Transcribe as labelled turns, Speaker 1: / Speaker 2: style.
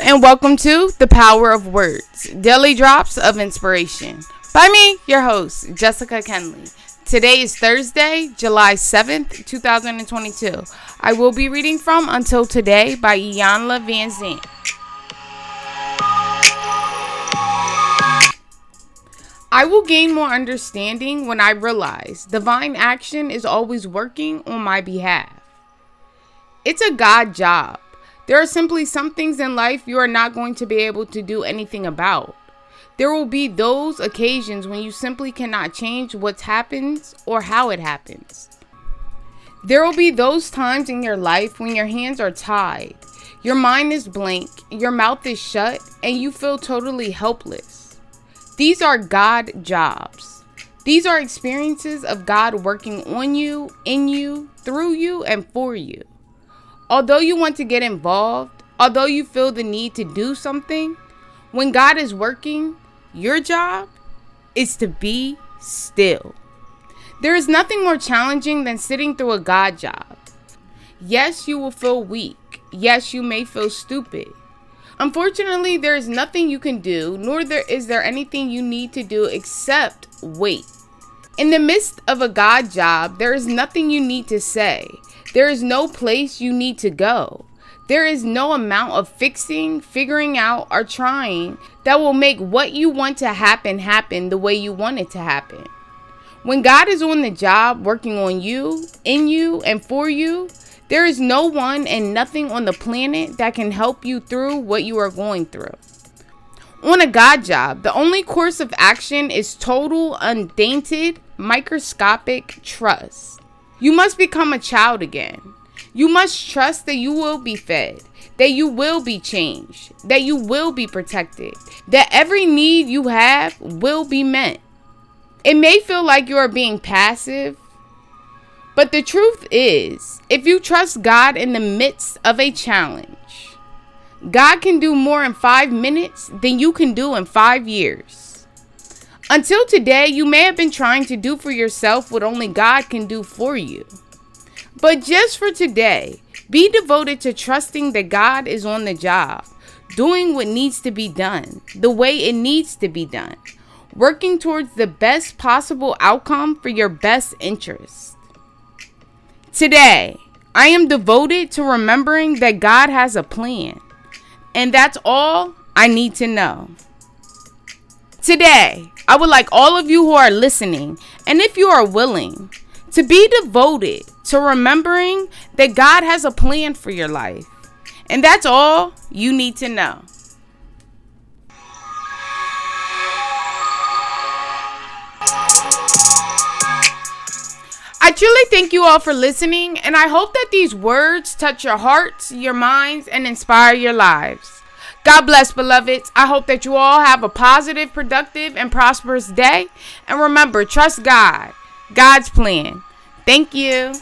Speaker 1: and welcome to The Power of Words Daily Drops of Inspiration. By me, your host, Jessica Kenley. Today is Thursday, July 7th, 2022. I will be reading from Until Today by Iyanla Vanzant. I will gain more understanding when I realize divine action is always working on my behalf. It's a God job. There are simply some things in life you are not going to be able to do anything about. There will be those occasions when you simply cannot change what happens or how it happens. There will be those times in your life when your hands are tied, your mind is blank, your mouth is shut, and you feel totally helpless. These are God jobs. These are experiences of God working on you, in you, through you, and for you. Although you want to get involved, although you feel the need to do something, when God is working, your job is to be still. There is nothing more challenging than sitting through a God job. Yes, you will feel weak. Yes, you may feel stupid. Unfortunately, there is nothing you can do, nor there is there anything you need to do except wait. In the midst of a God job, there is nothing you need to say. There is no place you need to go. There is no amount of fixing, figuring out, or trying that will make what you want to happen happen the way you want it to happen. When God is on the job working on you, in you, and for you, there is no one and nothing on the planet that can help you through what you are going through. On a God job, the only course of action is total, undainted, microscopic trust. You must become a child again. You must trust that you will be fed, that you will be changed, that you will be protected, that every need you have will be met. It may feel like you are being passive, but the truth is, if you trust God in the midst of a challenge, God can do more in five minutes than you can do in five years. Until today, you may have been trying to do for yourself what only God can do for you. But just for today, be devoted to trusting that God is on the job, doing what needs to be done, the way it needs to be done, working towards the best possible outcome for your best interest. Today, I am devoted to remembering that God has a plan, and that's all I need to know. Today, I would like all of you who are listening, and if you are willing, to be devoted to remembering that God has a plan for your life. And that's all you need to know. I truly thank you all for listening, and I hope that these words touch your hearts, your minds, and inspire your lives. God bless, beloveds. I hope that you all have a positive, productive, and prosperous day. And remember, trust God, God's plan. Thank you.